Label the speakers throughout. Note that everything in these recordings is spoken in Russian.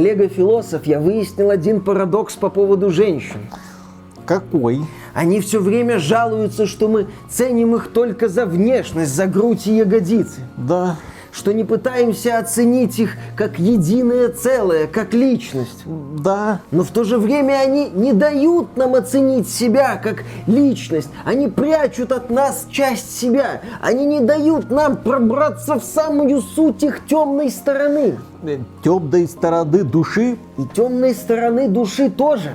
Speaker 1: Коллега-философ, я выяснил один парадокс по поводу женщин.
Speaker 2: Какой?
Speaker 1: Они все время жалуются, что мы ценим их только за внешность, за грудь и ягодицы.
Speaker 2: Да.
Speaker 1: Что не пытаемся оценить их как единое целое, как личность.
Speaker 2: Да.
Speaker 1: Но в то же время они не дают нам оценить себя как личность. Они прячут от нас часть себя. Они не дают нам пробраться в самую суть их темной стороны.
Speaker 2: Темной стороны души.
Speaker 1: И темной стороны души тоже.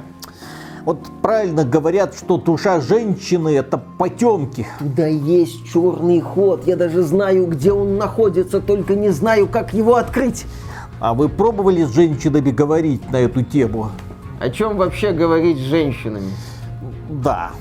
Speaker 2: Вот правильно говорят, что душа женщины это потемки.
Speaker 1: Туда есть черный ход. Я даже знаю, где он находится, только не знаю, как его открыть.
Speaker 2: А вы пробовали с женщинами говорить на эту тему?
Speaker 1: О чем вообще говорить с женщинами?
Speaker 2: Да.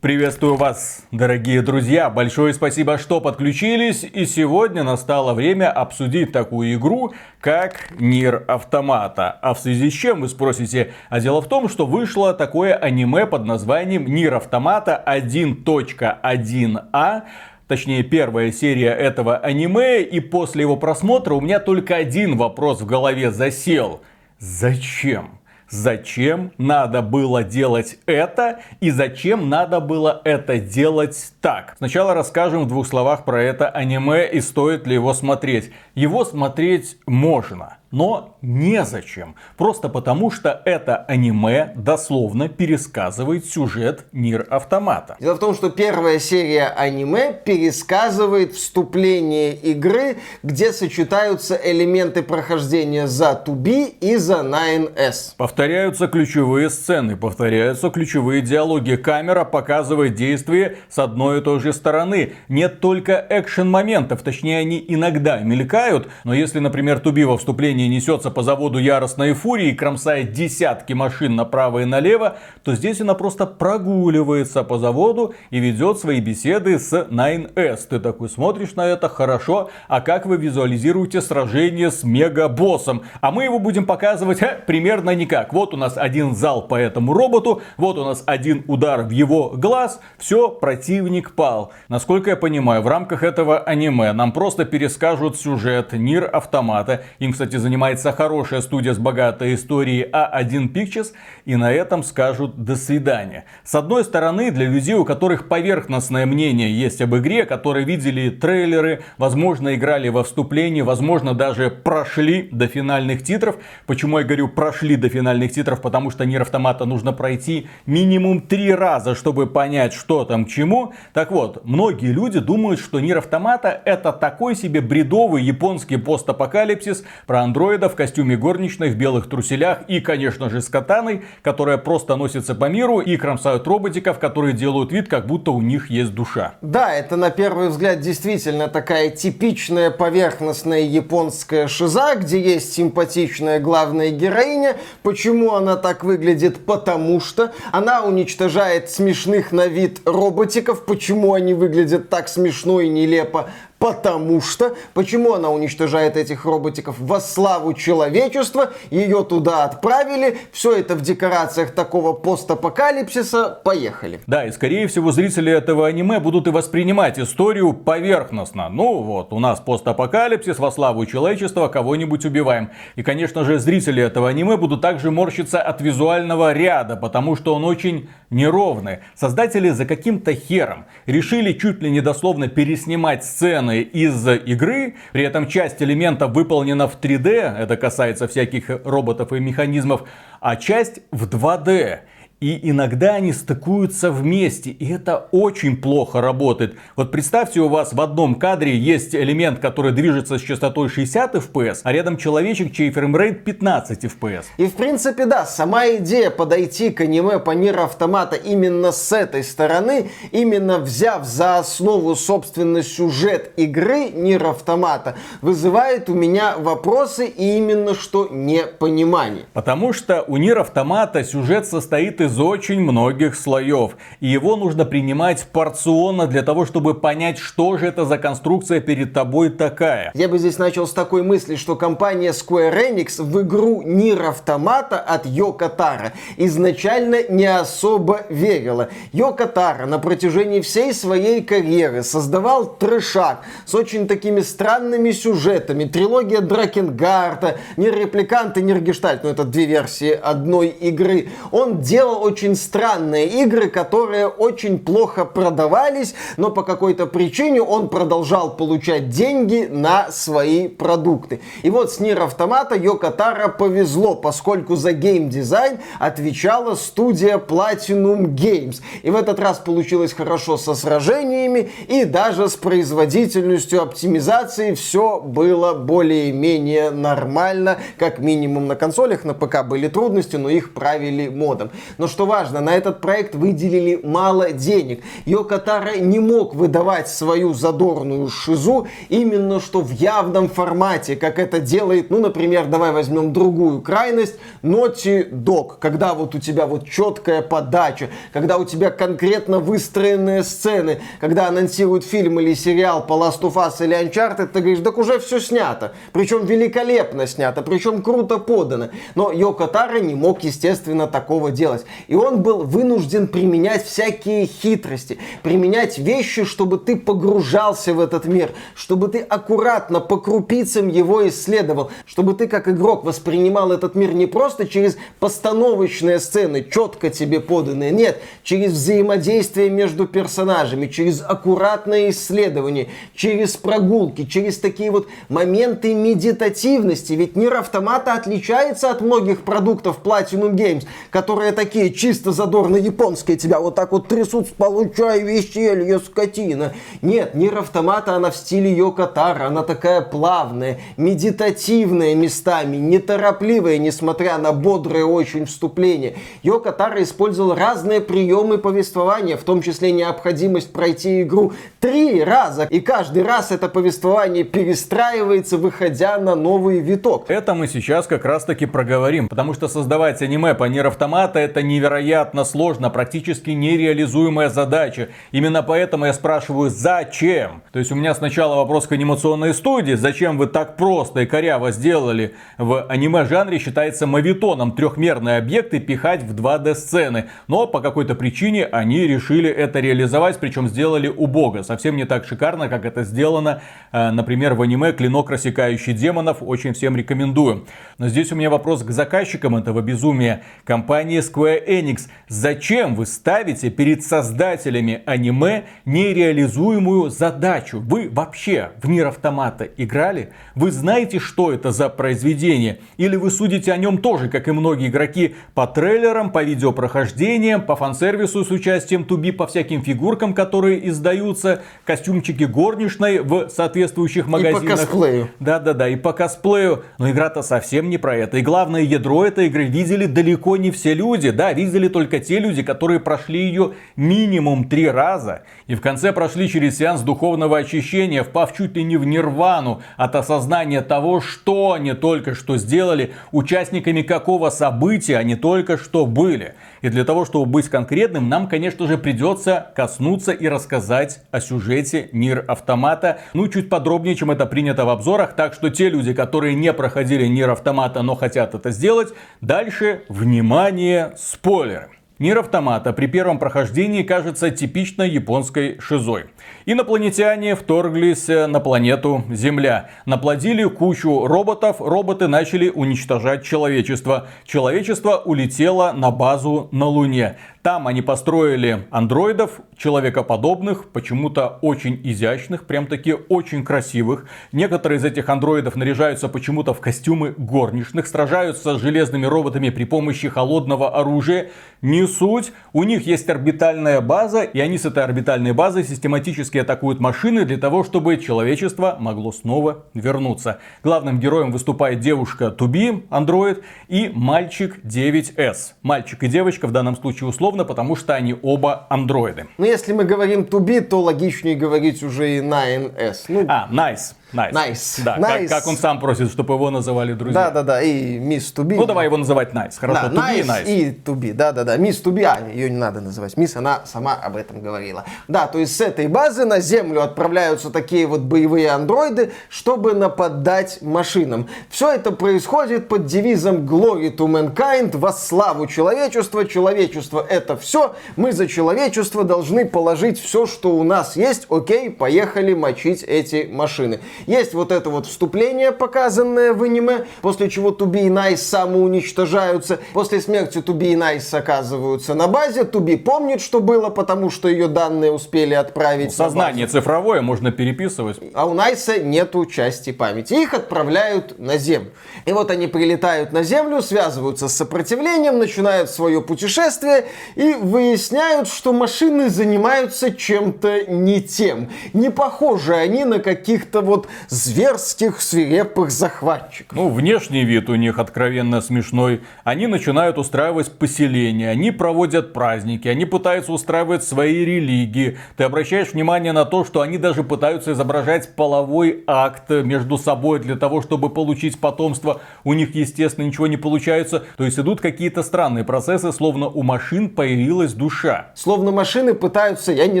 Speaker 3: Приветствую вас, дорогие друзья! Большое спасибо, что подключились. И сегодня настало время обсудить такую игру, как Нир Автомата. А в связи с чем, вы спросите? А дело в том, что вышло такое аниме под названием Нир Автомата 1.1а. Точнее, первая серия этого аниме. И после его просмотра у меня только один вопрос в голове засел. Зачем? Зачем надо было делать это и зачем надо было это делать так. Сначала расскажем в двух словах про это аниме и стоит ли его смотреть. Его смотреть можно но незачем. Просто потому, что это аниме дословно пересказывает сюжет Нир Автомата.
Speaker 1: Дело в том, что первая серия аниме пересказывает вступление игры, где сочетаются элементы прохождения за 2B и за 9S.
Speaker 3: Повторяются ключевые сцены, повторяются ключевые диалоги. Камера показывает действие с одной и той же стороны. Нет только экшен моментов, точнее они иногда мелькают, но если, например, 2B во вступлении движении несется по заводу яростной фурии и кромсает десятки машин направо и налево, то здесь она просто прогуливается по заводу и ведет свои беседы с 9S. Ты такой смотришь на это, хорошо, а как вы визуализируете сражение с мега-боссом? А мы его будем показывать ха, примерно никак. Вот у нас один зал по этому роботу, вот у нас один удар в его глаз, все, противник пал. Насколько я понимаю, в рамках этого аниме нам просто перескажут сюжет Нир Автомата. Им, кстати, занимается хорошая студия с богатой историей A1 Pictures, и на этом скажут до свидания. С одной стороны, для людей, у которых поверхностное мнение есть об игре, которые видели трейлеры, возможно, играли во вступлении, возможно, даже прошли до финальных титров. Почему я говорю прошли до финальных титров? Потому что Нир Автомата нужно пройти минимум три раза, чтобы понять, что там к чему. Так вот, многие люди думают, что Нир Автомата это такой себе бредовый японский постапокалипсис про андроидов андроида в костюме горничной, в белых труселях и, конечно же, с катаной, которая просто носится по миру и кромсают роботиков, которые делают вид, как будто у них есть душа.
Speaker 1: Да, это на первый взгляд действительно такая типичная поверхностная японская шиза, где есть симпатичная главная героиня. Почему она так выглядит? Потому что она уничтожает смешных на вид роботиков. Почему они выглядят так смешно и нелепо? Потому что, почему она уничтожает этих роботиков? Во славу человечества, ее туда отправили, все это в декорациях такого постапокалипсиса, поехали.
Speaker 3: Да, и скорее всего зрители этого аниме будут и воспринимать историю поверхностно. Ну вот, у нас постапокалипсис, во славу человечества, кого-нибудь убиваем. И, конечно же, зрители этого аниме будут также морщиться от визуального ряда, потому что он очень неровный. Создатели за каким-то хером решили чуть ли не дословно переснимать сцены из игры, при этом часть элементов выполнена в 3D, это касается всяких роботов и механизмов, а часть в 2D. И иногда они стыкуются вместе, и это очень плохо работает. Вот представьте, у вас в одном кадре есть элемент, который движется с частотой 60 FPS, а рядом человечек, чей frame rate 15 FPS.
Speaker 1: И в принципе, да, сама идея подойти к аниме по миру автомата именно с этой стороны, именно взяв за основу, собственно, сюжет игры Nier Automata, вызывает у меня вопросы и именно что непонимание.
Speaker 3: Потому что у Нир Автомата сюжет состоит из из очень многих слоев. И его нужно принимать порционно для того, чтобы понять, что же это за конструкция перед тобой такая.
Speaker 1: Я бы здесь начал с такой мысли, что компания Square Enix в игру Нир Автомата от Йоко Таро изначально не особо верила. Йоко Таро на протяжении всей своей карьеры создавал трешак с очень такими странными сюжетами. Трилогия Дракенгарта, Нир Репликант и Нир Гештальт, ну это две версии одной игры. Он делал очень странные игры, которые очень плохо продавались, но по какой-то причине он продолжал получать деньги на свои продукты. И вот с Нир Автомата Йоко Таро повезло, поскольку за геймдизайн отвечала студия Platinum Games. И в этот раз получилось хорошо со сражениями и даже с производительностью оптимизации все было более-менее нормально, как минимум на консолях, на ПК были трудности, но их правили модом. Но что важно, на этот проект выделили мало денег. Йоко Таро не мог выдавать свою задорную шизу именно что в явном формате, как это делает, ну, например, давай возьмем другую крайность, Naughty Dog, когда вот у тебя вот четкая подача, когда у тебя конкретно выстроенные сцены, когда анонсируют фильм или сериал по Last of Us или Uncharted, ты говоришь, так уже все снято, причем великолепно снято, причем круто подано. Но Йоко Таро не мог, естественно, такого делать. И он был вынужден применять всякие хитрости, применять вещи, чтобы ты погружался в этот мир, чтобы ты аккуратно по крупицам его исследовал, чтобы ты как игрок воспринимал этот мир не просто через постановочные сцены, четко тебе поданные, нет, через взаимодействие между персонажами, через аккуратное исследование, через прогулки, через такие вот моменты медитативности. Ведь мир автомата отличается от многих продуктов Platinum Games, которые такие чисто задорно японские, тебя вот так вот трясут, получай веселье, скотина. Нет, мир автомата, она в стиле Йоко она такая плавная, медитативная местами, неторопливая, несмотря на бодрое очень вступление. Йоко использовал разные приемы повествования, в том числе необходимость пройти игру три раза, и каждый раз это повествование перестраивается, выходя на новый виток.
Speaker 3: Это мы сейчас как раз таки проговорим, потому что создавать аниме по Нир Автомата это невероятно сложно, практически нереализуемая задача. Именно поэтому я спрашиваю, зачем? То есть у меня сначала вопрос к анимационной студии, зачем вы так просто и коряво сделали в аниме-жанре считается мавитоном трехмерные объекты пихать в 2D сцены. Но по какой-то причине они решили это реализовать, причем сделали убого. Совсем не так шикарно, как это сделано, э, например, в аниме «Клинок, рассекающий демонов». Очень всем рекомендую. Но здесь у меня вопрос к заказчикам этого безумия. Компания Square Enix, зачем вы ставите перед создателями аниме нереализуемую задачу? Вы вообще в Нир Автомата играли? Вы знаете, что это за произведение? Или вы судите о нем тоже, как и многие игроки, по трейлерам, по видеопрохождениям, по фан-сервису с участием Туби, по всяким фигуркам, которые издаются, костюмчики горничной в соответствующих магазинах.
Speaker 1: И по косплею.
Speaker 3: Да-да-да, и по косплею. Но игра-то совсем не про это. И главное ядро этой игры видели далеко не все люди. Да, видели только те люди, которые прошли ее минимум три раза. И в конце прошли через сеанс духовного очищения, впав чуть ли не в нирвану от осознания того, что они только что сделали, участниками какого события они только что были. И для того, чтобы быть конкретным, нам, конечно же, придется коснуться и рассказать о сюжете Нир Автомата. Ну, чуть подробнее, чем это принято в обзорах. Так что те люди, которые не проходили Нир Автомата, но хотят это сделать, дальше, внимание, спойлеры. Нир Автомата при первом прохождении кажется типичной японской шизой. Инопланетяне вторглись э, на планету Земля. Наплодили кучу роботов, роботы начали уничтожать человечество. Человечество улетело на базу на Луне. Там они построили андроидов, человекоподобных, почему-то очень изящных, прям таки очень красивых. Некоторые из этих андроидов наряжаются почему-то в костюмы горничных, сражаются с железными роботами при помощи холодного оружия. Не суть, у них есть орбитальная база, и они с этой орбитальной базой систематически атакуют машины для того, чтобы человечество могло снова вернуться. Главным героем выступает девушка 2B, андроид, и мальчик 9S. Мальчик и девочка в данном случае условно, потому что они оба андроиды.
Speaker 1: Но если мы говорим to be, то логичнее говорить уже и 9S. Ну,
Speaker 3: А, Nines. Nines.
Speaker 1: Nines.
Speaker 3: Да,
Speaker 1: Nines.
Speaker 3: Как, как он сам просит, чтобы его называли друзья.
Speaker 1: Да-да-да, и мисс Туби.
Speaker 3: Ну, давай его называть Найс. Хорошо,
Speaker 1: Да,
Speaker 3: Туби и
Speaker 1: Nice
Speaker 3: Найс.
Speaker 1: и Туби, да-да-да. Мисс Туби, а, ее не надо называть мисс, она сама об этом говорила. Да, то есть с этой базы на Землю отправляются такие вот боевые андроиды, чтобы нападать машинам. Все это происходит под девизом Glory to Mankind, во славу человечества. Человечество это все. Мы за человечество должны положить все, что у нас есть. Окей, поехали мочить эти машины. Есть вот это вот вступление, показанное в аниме, после чего Туби и Найс самоуничтожаются. После смерти Туби и Найс оказываются на базе. Туби помнит, что было, потому что ее данные успели отправить. на
Speaker 3: Сознание цифровое можно переписывать.
Speaker 1: А у Найса нету части памяти. Их отправляют на Землю. И вот они прилетают на Землю, связываются с сопротивлением, начинают свое путешествие и выясняют, что машины занимаются чем-то не тем. Не похожи они на каких-то вот зверских, свирепых захватчиков.
Speaker 3: Ну, внешний вид у них откровенно смешной. Они начинают устраивать поселения, они проводят праздники, они пытаются устраивать свои религии. Ты обращаешь внимание на то, что они даже пытаются изображать половой акт между собой для того, чтобы получить потомство. У них, естественно, ничего не получается. То есть идут какие-то странные процессы, словно у машин появилась душа.
Speaker 1: Словно машины пытаются, я не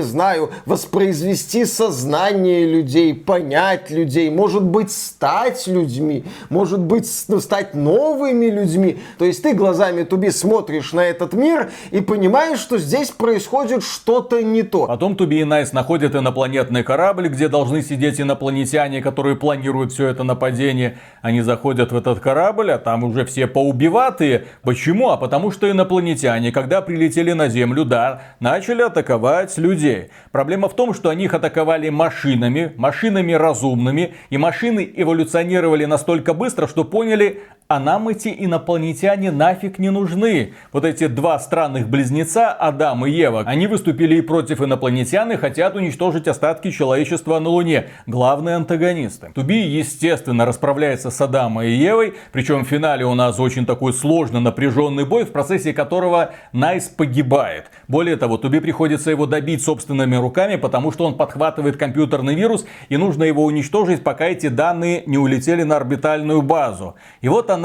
Speaker 1: знаю, воспроизвести сознание людей, понять людей, может быть, стать людьми, может быть, ну, стать новыми людьми. То есть ты глазами Туби смотришь на этот мир и понимаешь, что здесь происходит что-то не то.
Speaker 3: Потом Туби и Найс находят инопланетный корабль, где должны сидеть инопланетяне, которые планируют все это нападение. Они заходят в этот корабль, а там уже все поубиватые. Почему? А потому что инопланетяне, когда прилетели на Землю, да, начали атаковать людей. Проблема в том, что они их атаковали машинами, машинами разумными, и машины эволюционировали настолько быстро, что поняли, а нам эти инопланетяне нафиг не нужны. Вот эти два странных близнеца, Адам и Ева, они выступили и против инопланетян и хотят уничтожить остатки человечества на Луне. Главные антагонисты. Туби, естественно, расправляется с Адамом и Евой, причем в финале у нас очень такой сложно напряженный бой, в процессе которого Найс погибает. Более того, Туби приходится его добить собственными руками, потому что он подхватывает компьютерный вирус, и нужно его уничтожить, пока эти данные не улетели на орбитальную базу. И вот она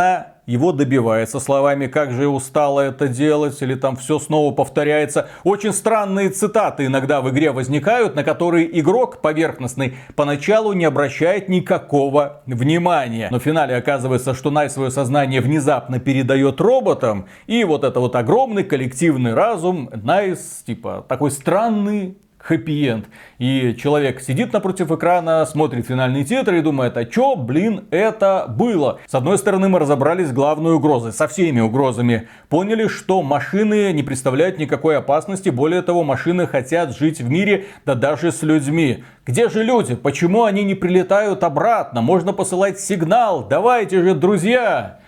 Speaker 3: его добивает со словами «как же я устала это делать» или там все снова повторяется. Очень странные цитаты иногда в игре возникают, на которые игрок поверхностный поначалу не обращает никакого внимания. Но в финале оказывается, что Найс свое сознание внезапно передает роботам, и вот это вот огромный коллективный разум Найс, типа, такой странный хэппи-энд. И человек сидит напротив экрана, смотрит финальные титры и думает, а чё, блин, это было? С одной стороны, мы разобрались с главной угрозой, со всеми угрозами. Поняли, что машины не представляют никакой опасности. Более того, машины хотят жить в мире, да даже с людьми. Где же люди? Почему они не прилетают обратно? Можно посылать сигнал. Давайте же, друзья!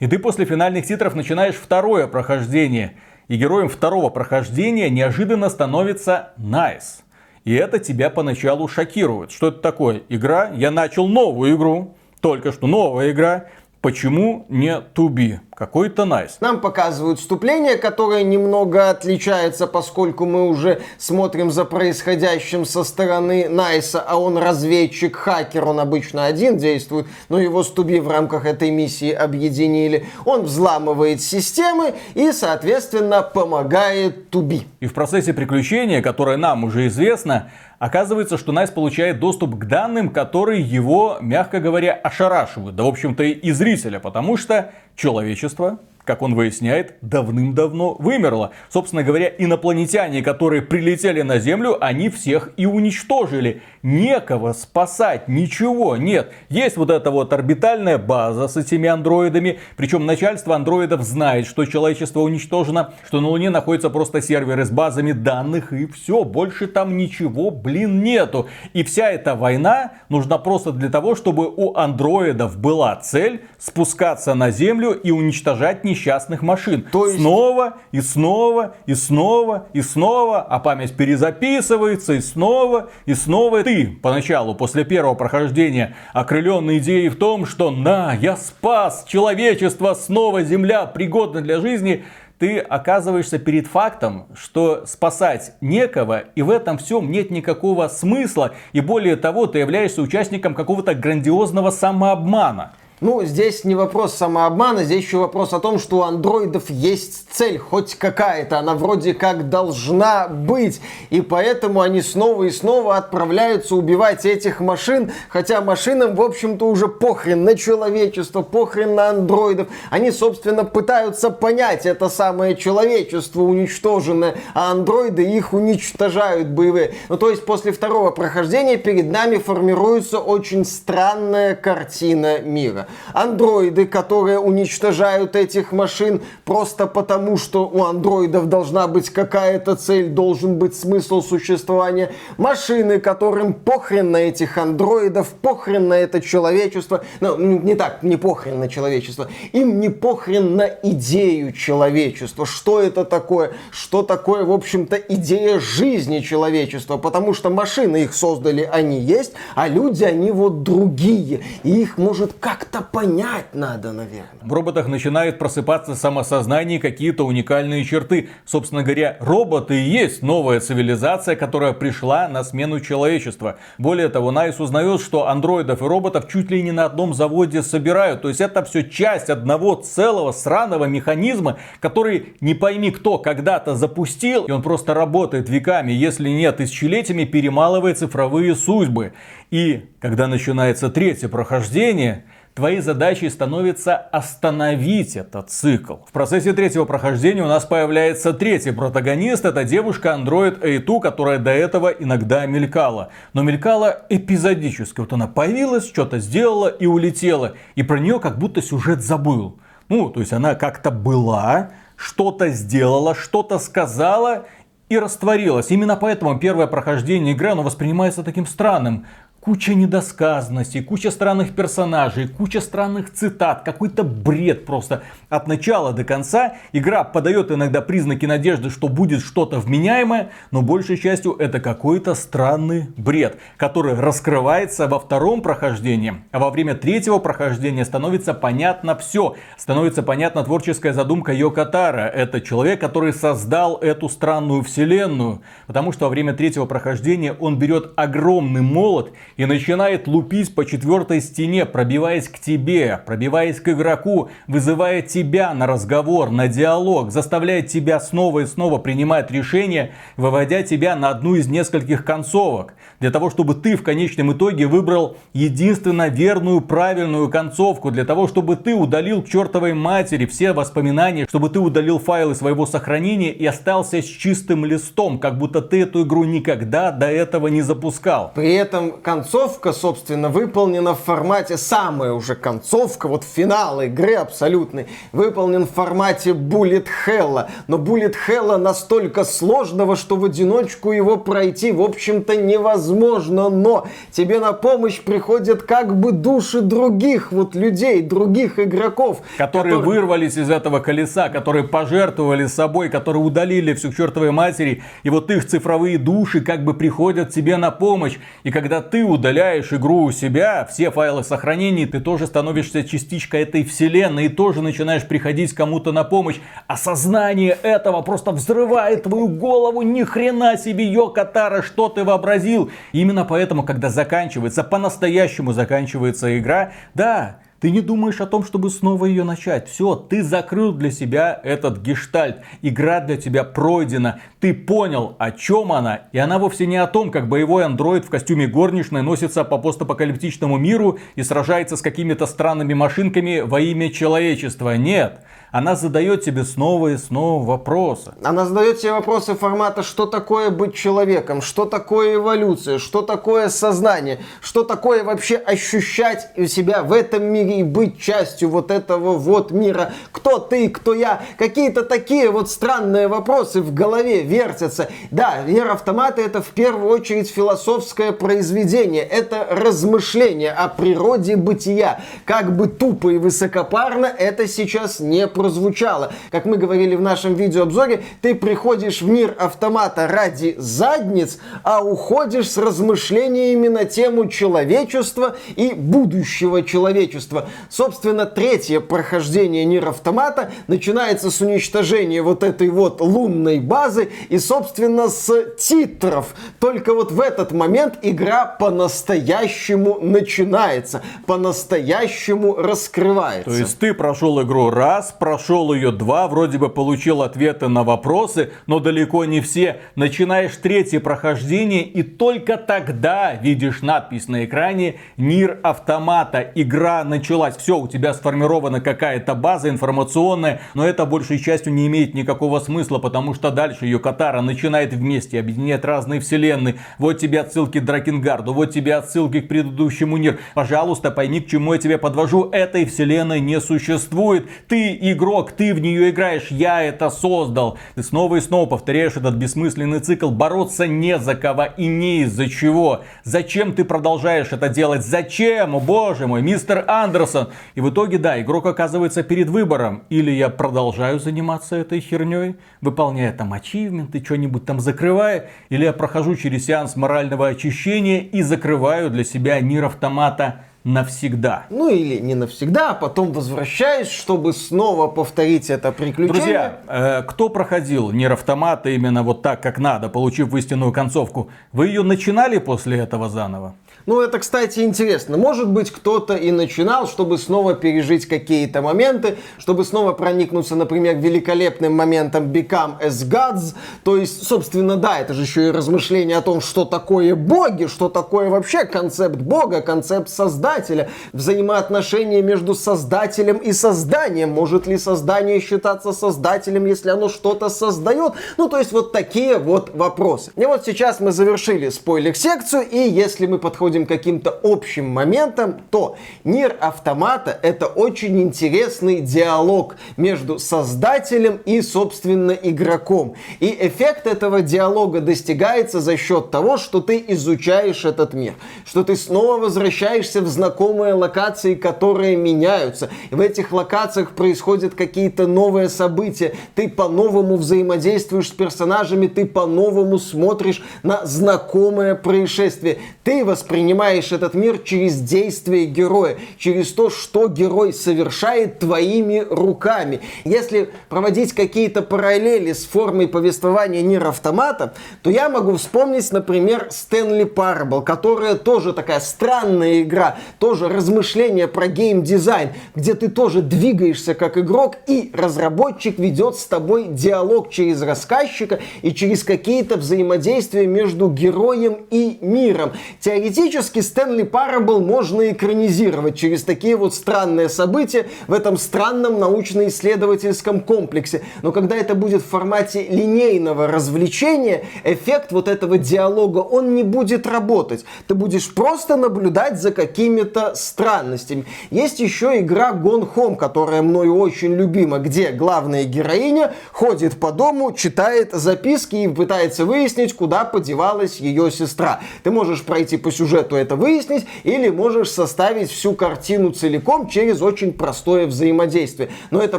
Speaker 3: И ты после финальных титров начинаешь второе прохождение. И героем второго прохождения неожиданно становится Найс. И это тебя поначалу шокирует. Что это такое? Игра? Я начал новую игру. Только что новая игра. Почему не Туби? Какой-то Найс.
Speaker 1: Нам показывают вступление, которое немного отличается, поскольку мы уже смотрим за происходящим со стороны Найса, а он разведчик, хакер, он обычно один действует, но его с Туби в рамках этой миссии объединили. Он взламывает системы и, соответственно, помогает Туби.
Speaker 3: И в процессе приключения, которое нам уже известно, оказывается, что Найс получает доступ к данным, которые его, мягко говоря, ошарашивают. Да, в общем-то, и зрителя, потому что человечество, Отечества, как он выясняет, давным-давно вымерло. Собственно говоря, инопланетяне, которые прилетели на Землю, они всех и уничтожили. Некого спасать, ничего нет. Есть вот эта вот орбитальная база с этими андроидами, причем начальство андроидов знает, что человечество уничтожено, что на Луне находятся просто серверы с базами данных и все, больше там ничего, блин, нету. И вся эта война нужна просто для того, чтобы у андроидов была цель спускаться на Землю и уничтожать несчастных машин.
Speaker 1: То есть-
Speaker 3: Снова и снова и снова и снова, а память перезаписывается и снова и снова. Ты поначалу, после первого прохождения, окрыленный идеей в том, что на, я спас человечество, снова Земля пригодна для жизни, ты оказываешься перед фактом, что спасать некого, и в этом всем нет никакого смысла, и более того, ты являешься участником какого-то грандиозного самообмана.
Speaker 1: Ну, здесь не вопрос самообмана, здесь еще вопрос о том, что у андроидов есть цель, хоть какая-то, она вроде как должна быть. И поэтому они снова и снова отправляются убивать этих машин, хотя машинам, в общем-то, уже похрен на человечество, похрен на андроидов. Они, собственно, пытаются понять это самое человечество уничтоженное, а андроиды их уничтожают боевые. Ну, то есть, после второго прохождения перед нами формируется очень странная картина мира андроиды, которые уничтожают этих машин просто потому, что у андроидов должна быть какая-то цель, должен быть смысл существования. Машины, которым похрен на этих андроидов, похрен на это человечество. Ну, не так, не похрен на человечество. Им не похрен на идею человечества. Что это такое? Что такое, в общем-то, идея жизни человечества? Потому что машины их создали, они есть, а люди, они вот другие. И их может как-то понять надо, наверное.
Speaker 3: В роботах начинает просыпаться самосознание и какие-то уникальные черты. Собственно говоря, роботы и есть новая цивилизация, которая пришла на смену человечества. Более того, Найс узнает, что андроидов и роботов чуть ли не на одном заводе собирают. То есть это все часть одного целого сраного механизма, который не пойми кто когда-то запустил, и он просто работает веками, если нет тысячелетиями, перемалывая цифровые судьбы. И когда начинается третье прохождение, Твоей задачей становится остановить этот цикл. В процессе третьего прохождения у нас появляется третий протагонист. Это девушка-андроид A2, которая до этого иногда мелькала. Но мелькала эпизодически. Вот она появилась, что-то сделала и улетела. И про нее как будто сюжет забыл. Ну, то есть она как-то была, что-то сделала, что-то сказала и растворилась. Именно поэтому первое прохождение игры оно воспринимается таким странным куча недосказанностей, куча странных персонажей, куча странных цитат, какой-то бред просто. От начала до конца игра подает иногда признаки надежды, что будет что-то вменяемое, но большей частью это какой-то странный бред, который раскрывается во втором прохождении, а во время третьего прохождения становится понятно все. Становится понятна творческая задумка Йокатара. Это человек, который создал эту странную вселенную, потому что во время третьего прохождения он берет огромный молот и начинает лупить по четвертой стене, пробиваясь к тебе, пробиваясь к игроку, вызывая тебя на разговор, на диалог, заставляя тебя снова и снова принимать решения, выводя тебя на одну из нескольких концовок. Для того, чтобы ты в конечном итоге выбрал единственно верную, правильную концовку. Для того, чтобы ты удалил к чертовой матери все воспоминания, чтобы ты удалил файлы своего сохранения и остался с чистым листом, как будто ты эту игру никогда до этого не запускал.
Speaker 1: При этом концовка собственно, выполнена в формате, самая уже концовка, вот финал игры абсолютный, выполнен в формате Bullet Hell. Но Bullet Hell настолько сложного, что в одиночку его пройти, в общем-то, невозможно. Но тебе на помощь приходят как бы души других вот людей, других игроков.
Speaker 3: Которые, которые... вырвались из этого колеса, которые пожертвовали собой, которые удалили всю к чертовой матери. И вот их цифровые души как бы приходят тебе на помощь. И когда ты удаляешь игру у себя, все файлы сохранений, ты тоже становишься частичкой этой вселенной и тоже начинаешь приходить кому-то на помощь. Осознание этого просто взрывает твою голову. Ни хрена себе, Йокатара, что ты вообразил? Именно поэтому, когда заканчивается, по-настоящему заканчивается игра, да, ты не думаешь о том, чтобы снова ее начать. Все, ты закрыл для себя этот гештальт. Игра для тебя пройдена. Ты понял, о чем она. И она вовсе не о том, как боевой андроид в костюме горничной носится по постапокалиптичному миру и сражается с какими-то странными машинками во имя человечества. Нет она задает тебе снова и снова вопросы.
Speaker 1: Она задает тебе вопросы формата, что такое быть человеком, что такое эволюция, что такое сознание, что такое вообще ощущать себя в этом мире и быть частью вот этого вот мира. Кто ты, кто я? Какие-то такие вот странные вопросы в голове вертятся. Да, Вера автомата это в первую очередь философское произведение. Это размышление о природе бытия. Как бы тупо и высокопарно это сейчас не прозвучало. Как мы говорили в нашем видеообзоре, ты приходишь в мир автомата ради задниц, а уходишь с размышлениями на тему человечества и будущего человечества. Собственно, третье прохождение Нир Автомата начинается с уничтожения вот этой вот лунной базы и, собственно, с титров. Только вот в этот момент игра по-настоящему начинается, по-настоящему раскрывается.
Speaker 3: То есть ты прошел игру раз, прошел ее два, вроде бы получил ответы на вопросы, но далеко не все. Начинаешь третье прохождение и только тогда видишь надпись на экране «Нир Автомата». Игра началась. Все, у тебя сформирована какая-то база информационная, но это большей частью не имеет никакого смысла, потому что дальше ее Катара начинает вместе объединять разные вселенные. Вот тебе отсылки к Дракенгарду, вот тебе отсылки к предыдущему Нир. Пожалуйста, пойми, к чему я тебя подвожу. Этой вселенной не существует. Ты игрок, ты в нее играешь, я это создал. Ты снова и снова повторяешь этот бессмысленный цикл. Бороться не за кого и не из-за чего. Зачем ты продолжаешь это делать? Зачем? О боже мой, мистер Андерсон. И в итоге, да, игрок оказывается перед выбором. Или я продолжаю заниматься этой херней, выполняя там ачивменты, что-нибудь там закрывая. Или я прохожу через сеанс морального очищения и закрываю для себя Нир Автомата навсегда.
Speaker 1: Ну или не навсегда, а потом возвращаюсь, чтобы снова повторить это приключение.
Speaker 3: Друзья, э, кто проходил Нир Автомата именно вот так, как надо, получив истинную концовку, вы ее начинали после этого заново?
Speaker 1: Ну, это, кстати, интересно. Может быть, кто-то и начинал, чтобы снова пережить какие-то моменты, чтобы снова проникнуться, например, великолепным моментом Become as Gods. То есть, собственно, да, это же еще и размышление о том, что такое боги, что такое вообще концепт бога, концепт создателя, взаимоотношения между создателем и созданием. Может ли создание считаться создателем, если оно что-то создает? Ну, то есть, вот такие вот вопросы. И вот сейчас мы завершили спойлер-секцию, и если мы подходим подходим к каким-то общим моментам, то Нир Автомата это очень интересный диалог между создателем и, собственно, игроком. И эффект этого диалога достигается за счет того, что ты изучаешь этот мир, что ты снова возвращаешься в знакомые локации, которые меняются. В этих локациях происходят какие-то новые события. Ты по-новому взаимодействуешь с персонажами, ты по-новому смотришь на знакомое происшествие. Ты воспринимаешь воспринимаешь этот мир через действие героя, через то, что герой совершает твоими руками. Если проводить какие-то параллели с формой повествования Nier Automata, то я могу вспомнить, например, Stanley Parable, которая тоже такая странная игра, тоже размышление про геймдизайн, где ты тоже двигаешься как игрок, и разработчик ведет с тобой диалог через рассказчика и через какие-то взаимодействия между героем и миром. Теоретически Теоретически Stanley Parable можно экранизировать через такие вот странные события в этом странном научно-исследовательском комплексе. Но когда это будет в формате линейного развлечения, эффект вот этого диалога, он не будет работать. Ты будешь просто наблюдать за какими-то странностями. Есть еще игра Gone Home, которая мною очень любима, где главная героиня ходит по дому, читает записки и пытается выяснить, куда подевалась ее сестра. Ты можешь пройти по сюжету сюжету это выяснить, или можешь составить всю картину целиком через очень простое взаимодействие. Но это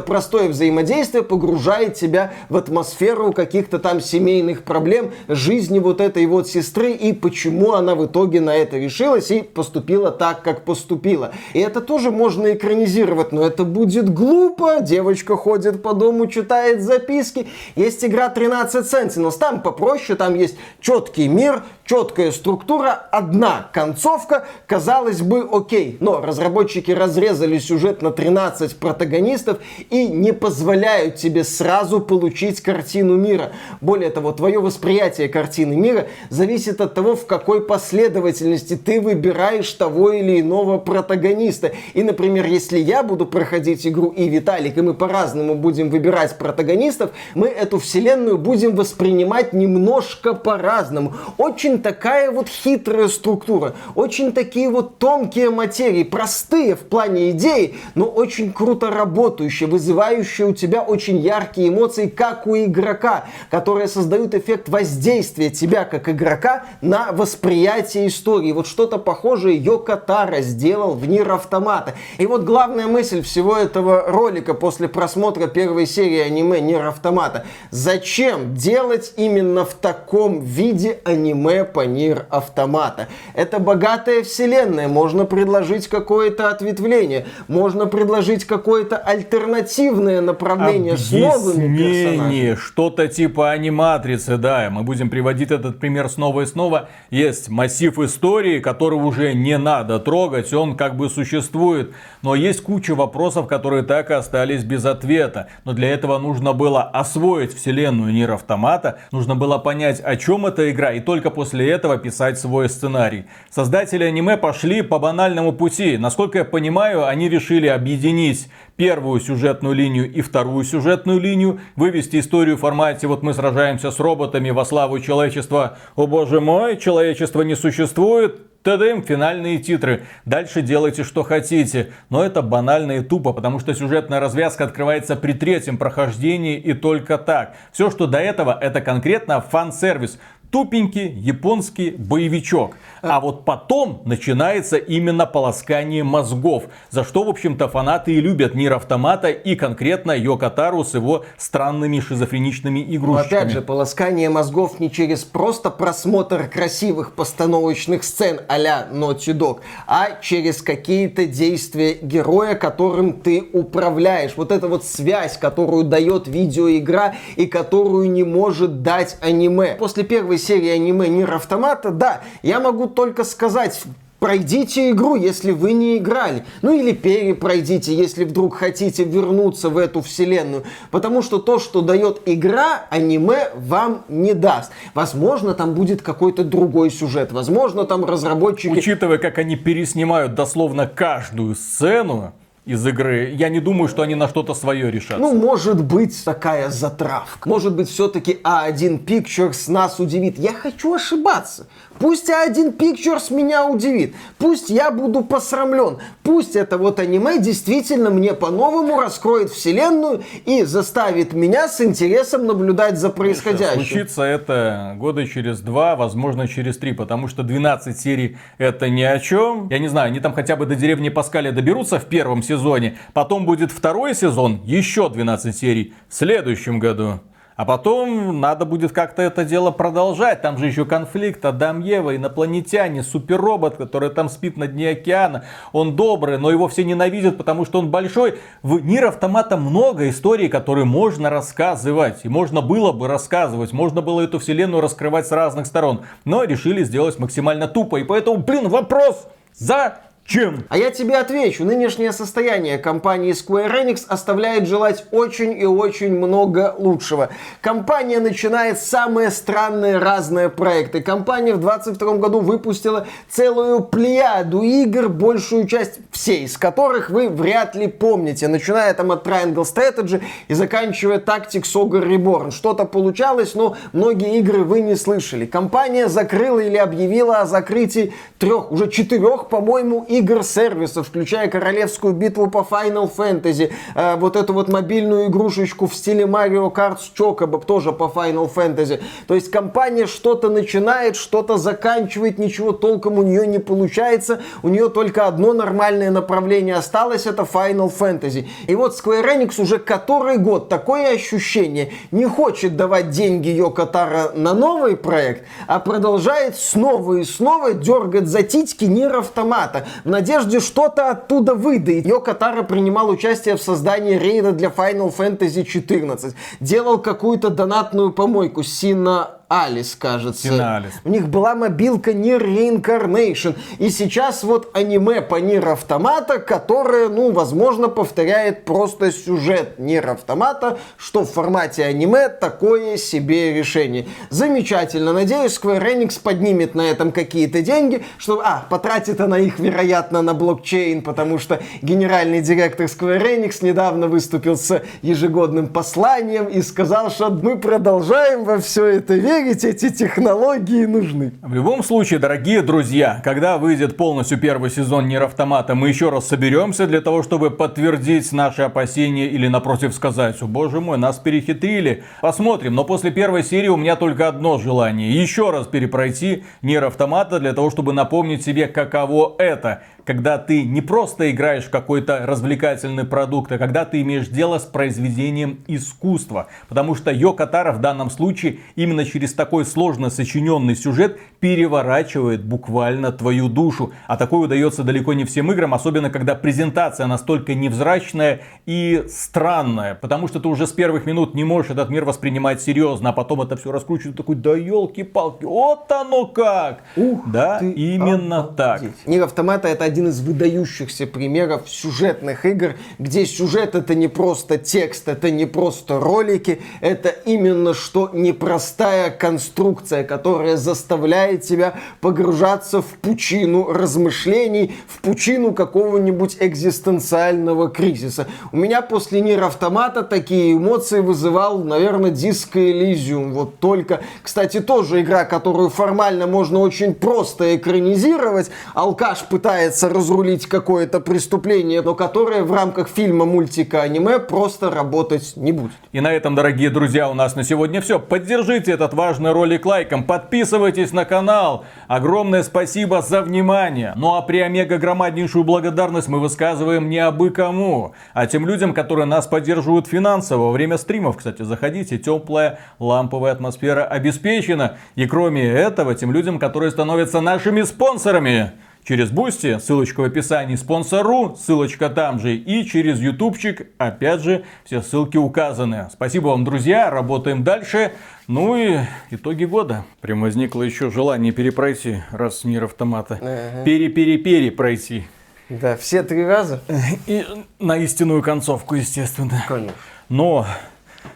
Speaker 1: простое взаимодействие погружает тебя в атмосферу каких-то там семейных проблем, жизни вот этой вот сестры и почему она в итоге на это решилась и поступила так, как поступила. И это тоже можно экранизировать, но это будет глупо. Девочка ходит по дому, читает записки. Есть игра 13 Sentinels, там попроще, там есть четкий мир, четкая структура, одна концовка, казалось бы, окей. Но разработчики разрезали сюжет на 13 протагонистов и не позволяют тебе сразу получить картину мира. Более того, твое восприятие картины мира зависит от того, в какой последовательности ты выбираешь того или иного протагониста. И, например, если я буду проходить игру и Виталик, и мы по-разному будем выбирать протагонистов, мы эту вселенную будем воспринимать немножко по-разному. Очень такая вот хитрая структура, очень такие вот тонкие материи, простые в плане идей, но очень круто работающие, вызывающие у тебя очень яркие эмоции, как у игрока, которые создают эффект воздействия тебя как игрока на восприятие истории. Вот что-то похожее Йоко Таро сделал в Нир Автомата. И вот главная мысль всего этого ролика после просмотра первой серии аниме Нир Автомата. Зачем делать именно в таком виде аниме по Нир Автомата? Это богатая вселенная, можно предложить какое-то ответвление, можно предложить какое-то альтернативное направление с новыми персонажами.
Speaker 3: Объяснение, что-то типа аниматрицы, да, мы будем приводить этот пример снова и снова. Есть массив истории, который уже не надо трогать, он как бы существует, но есть куча вопросов, которые так и остались без ответа. Но для этого нужно было освоить вселенную Нир Автомата, нужно было понять, о чем эта игра, и только после этого писать свой сценарий. Создатели аниме пошли по банальному пути. Насколько я понимаю, они решили объединить первую сюжетную линию и вторую сюжетную линию, вывести историю в формате «вот мы сражаемся с роботами во славу человечества, о боже мой, человечество не существует», Тадым, финальные титры. Дальше делайте, что хотите. Но это банально и тупо, потому что сюжетная развязка открывается при третьем прохождении и только так. Все, что до этого, это конкретно фан-сервис тупенький японский боевичок. А вот потом начинается именно полоскание мозгов, за что, в общем-то, фанаты и любят Нир Автомата и конкретно Йокотару с его странными шизофреничными
Speaker 1: Но
Speaker 3: игрушками.
Speaker 1: опять же, полоскание мозгов не через просто просмотр красивых постановочных сцен а-ля Naughty Dog, а через какие-то действия героя, которым ты управляешь. Вот эта вот связь, которую дает видеоигра и которую не может дать аниме. После первой серии аниме Нир Автомата, да, я могу только сказать, Пройдите игру, если вы не играли. Ну или перепройдите, если вдруг хотите вернуться в эту вселенную. Потому что то, что дает игра, аниме вам не даст. Возможно, там будет какой-то другой сюжет. Возможно, там разработчики...
Speaker 3: Учитывая, как они переснимают дословно каждую сцену из игры, я не думаю, что они на что-то свое решатся.
Speaker 1: Ну, может быть, такая затравка. Может быть, все-таки А1 Pictures нас удивит. Я хочу ошибаться. Пусть А1 Pictures меня удивит. Пусть я буду посрамлен. Пусть это вот аниме действительно мне по-новому раскроет вселенную и заставит меня с интересом наблюдать за происходящим.
Speaker 3: Случится это года через два, возможно через три, потому что 12 серий это ни о чем. Я не знаю, они там хотя бы до деревни Паскаля доберутся в первом сезоне, потом будет второй сезон, еще 12 серий в следующем году. А потом надо будет как-то это дело продолжать. Там же еще конфликт Адам Ева, инопланетяне, суперробот, который там спит на дне океана. Он добрый, но его все ненавидят, потому что он большой. В Нир Автомата много историй, которые можно рассказывать. И можно было бы рассказывать. Можно было эту вселенную раскрывать с разных сторон. Но решили сделать максимально тупо. И поэтому, блин, вопрос. За чем?
Speaker 1: А я тебе отвечу. Нынешнее состояние компании Square Enix оставляет желать очень и очень много лучшего. Компания начинает самые странные разные проекты. Компания в 22 году выпустила целую плеяду игр, большую часть, все из которых вы вряд ли помните. Начиная там от Triangle Strategy и заканчивая Tactics Ogre Reborn. Что-то получалось, но многие игры вы не слышали. Компания закрыла или объявила о закрытии трех, уже четырех, по-моему, игр-сервисов, включая королевскую битву по Final Fantasy, э, вот эту вот мобильную игрушечку в стиле Mario Kart с Chocobo, тоже по Final Fantasy. То есть компания что-то начинает, что-то заканчивает, ничего толком у нее не получается, у нее только одно нормальное направление осталось, это Final Fantasy. И вот Square Enix уже который год такое ощущение не хочет давать деньги Йоко Таро на новый проект, а продолжает снова и снова дергать за титьки Нир Автомата в надежде что-то оттуда выдает. Йоко Таро принимал участие в создании рейда для Final Fantasy 14. Делал какую-то донатную помойку. SINoALICE, кажется.
Speaker 3: SINoALICE.
Speaker 1: У них была мобилка Nier Reincarnation. И сейчас вот аниме по Nier Automata, которое, ну, возможно, повторяет просто сюжет Nier Automata, что в формате аниме такое себе решение. Замечательно. Надеюсь, Square Enix поднимет на этом какие-то деньги, что, а, потратит она их, вероятно, на блокчейн, потому что генеральный директор Square Enix недавно выступил с ежегодным посланием и сказал, что мы продолжаем во все это верить, верить, эти технологии нужны.
Speaker 3: В любом случае, дорогие друзья, когда выйдет полностью первый сезон Нир Автомата, мы еще раз соберемся для того, чтобы подтвердить наши опасения или напротив сказать, о боже мой, нас перехитрили. Посмотрим, но после первой серии у меня только одно желание. Еще раз перепройти Нир Автомата для того, чтобы напомнить себе, каково это когда ты не просто играешь в какой-то развлекательный продукт, а когда ты имеешь дело с произведением искусства. Потому что Таро в данном случае именно через такой сложно сочиненный сюжет переворачивает буквально твою душу. А такое удается далеко не всем играм, особенно когда презентация настолько невзрачная и странная. Потому что ты уже с первых минут не можешь этот мир воспринимать серьезно, а потом это все раскручивает такой, да елки-палки, вот оно как!
Speaker 1: Ух
Speaker 3: да,
Speaker 1: ты,
Speaker 3: именно так.
Speaker 1: обалдеть. Нир Автомата это один из выдающихся примеров сюжетных игр, где сюжет это не просто текст, это не просто ролики, это именно что непростая конструкция, которая заставляет тебя погружаться в пучину размышлений, в пучину какого-нибудь экзистенциального кризиса. У меня после Нир Автомата такие эмоции вызывал, наверное, Disco Elysium. Вот только, кстати, тоже игра, которую формально можно очень просто экранизировать. Алкаш пытается разрулить какое-то преступление, но которое в рамках фильма, мультика, аниме просто работать не будет.
Speaker 3: И на этом, дорогие друзья, у нас на сегодня все. Поддержите этот важный ролик лайком, подписывайтесь на канал. Огромное спасибо за внимание. Ну а при омега громаднейшую благодарность мы высказываем не абы кому, а тем людям, которые нас поддерживают финансово. Во время стримов, кстати, заходите, теплая ламповая атмосфера обеспечена. И кроме этого, тем людям, которые становятся нашими спонсорами через Boosty, ссылочка в описании, спонсору, ссылочка там же, и через ютубчик, опять же, все ссылки указаны. Спасибо вам, друзья, работаем дальше. Ну и итоги года. Прям возникло еще желание перепройти, раз мир автомата.
Speaker 1: Ага.
Speaker 3: Пере-пере-пере пройти.
Speaker 1: Да, все три раза?
Speaker 3: И на истинную концовку, естественно.
Speaker 1: Конечно.
Speaker 3: Но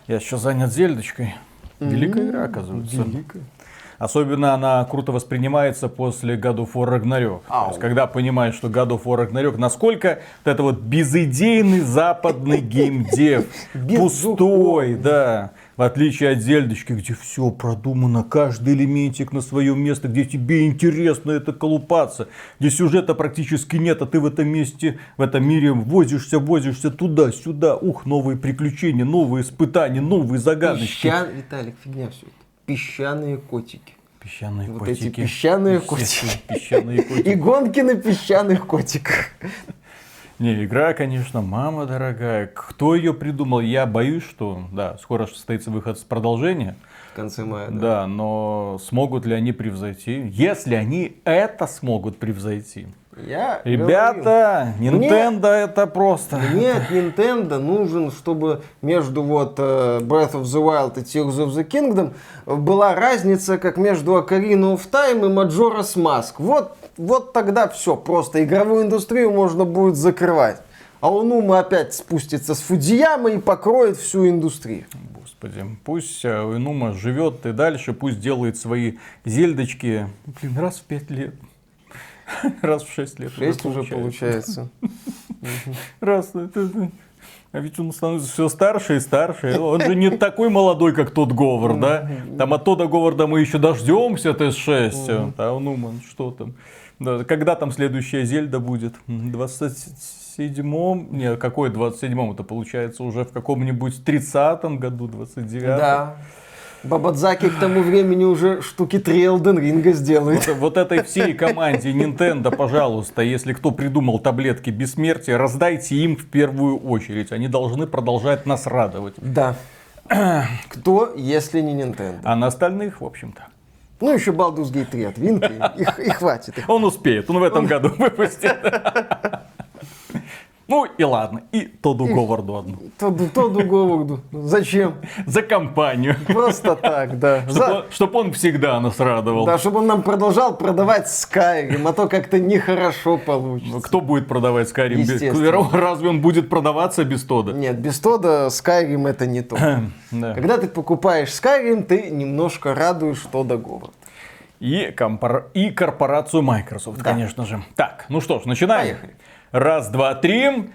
Speaker 3: я еще занят Зельдочкой. Великая игра, оказывается. Особенно она круто воспринимается после God of War Ragnarok. То есть, когда понимаешь, что God of War Ragnarok, насколько вот это вот безыдейный западный геймдев, пустой, да. В отличие от Зельдочки, где все продумано, каждый элементик на своем месте, где тебе интересно это колупаться, где сюжета практически нет, а ты в этом месте, в этом мире возишься, возишься туда-сюда. Ух, новые приключения, новые испытания, новые загадочки.
Speaker 1: Песчан... Виталик, фигня все. Песчаные котики.
Speaker 3: Песчаные
Speaker 1: Вот
Speaker 3: котики.
Speaker 1: эти песчаные котики.
Speaker 3: Песчаные котики.
Speaker 1: И гонки на песчаных котиках.
Speaker 3: Не, игра, конечно, мама дорогая. Кто ее придумал? Я боюсь, что, да, скоро состоится выход с продолжения.
Speaker 1: В конце мая, да.
Speaker 3: Да, но смогут ли они превзойти? Если они это смогут превзойти.
Speaker 1: Я
Speaker 3: Ребята, Nintendo это просто.
Speaker 1: Мне от Nintendo нужен, чтобы между вот э, Breath of the Wild и Tears of the Kingdom была разница, как между Ocarina of Time и Majora's Mask. Вот, вот тогда все, просто игровую индустрию можно будет закрывать. А он ума опять спустится с Фудзиямы и покроет всю индустрию.
Speaker 3: Господи, пусть э, Инума живет и дальше, пусть делает свои зельдочки, блин, раз в пять лет. Раз в шесть лет.
Speaker 1: Шесть уже получается.
Speaker 3: Раз. это- А ведь он становится все старше и старше. Он же не такой молодой, как тот Говард, да? Там от Тода Говарда мы еще дождемся ТС-6. А ну, ман, что там? Да, когда там следующая Зельда будет? М, 27-м? Не, какой 27-м? Это получается уже в каком-нибудь 30-м году, 29-м?
Speaker 1: Да. Бабадзаки к тому времени уже штуки три Элден Ринга сделает.
Speaker 3: Вот, вот этой всей команде Nintendo, пожалуйста, если кто придумал таблетки бессмертия, раздайте им в первую очередь. Они должны продолжать нас радовать.
Speaker 1: Да. Кто, если не Nintendo?
Speaker 3: А на остальных, в общем-то,
Speaker 1: Ну, еще Baldur's Gate 3 от Винки, и, и хватит.
Speaker 3: он успеет, он в этом году выпустит. Ну и ладно, и Тоду Говарду одну.
Speaker 1: Тоду, Тоду Говарду. Зачем?
Speaker 3: За компанию.
Speaker 1: Просто так, да.
Speaker 3: Чтобы
Speaker 1: За-
Speaker 3: он, чтоб он всегда нас радовал.
Speaker 1: Да, чтобы он нам продолжал продавать Skyrim, а то как-то нехорошо получится.
Speaker 3: Кто будет продавать Skyrim? без-. Разве он будет продаваться без Тода?
Speaker 1: Нет, без Тода Skyrim это не то.
Speaker 3: Да.
Speaker 1: Когда ты покупаешь Skyrim, ты немножко радуешь Тода Говарда.
Speaker 3: И, компор- и корпорацию Microsoft, конечно же. Так, ну что ж, начинаем.
Speaker 1: Поехали.
Speaker 3: Раз, два, три.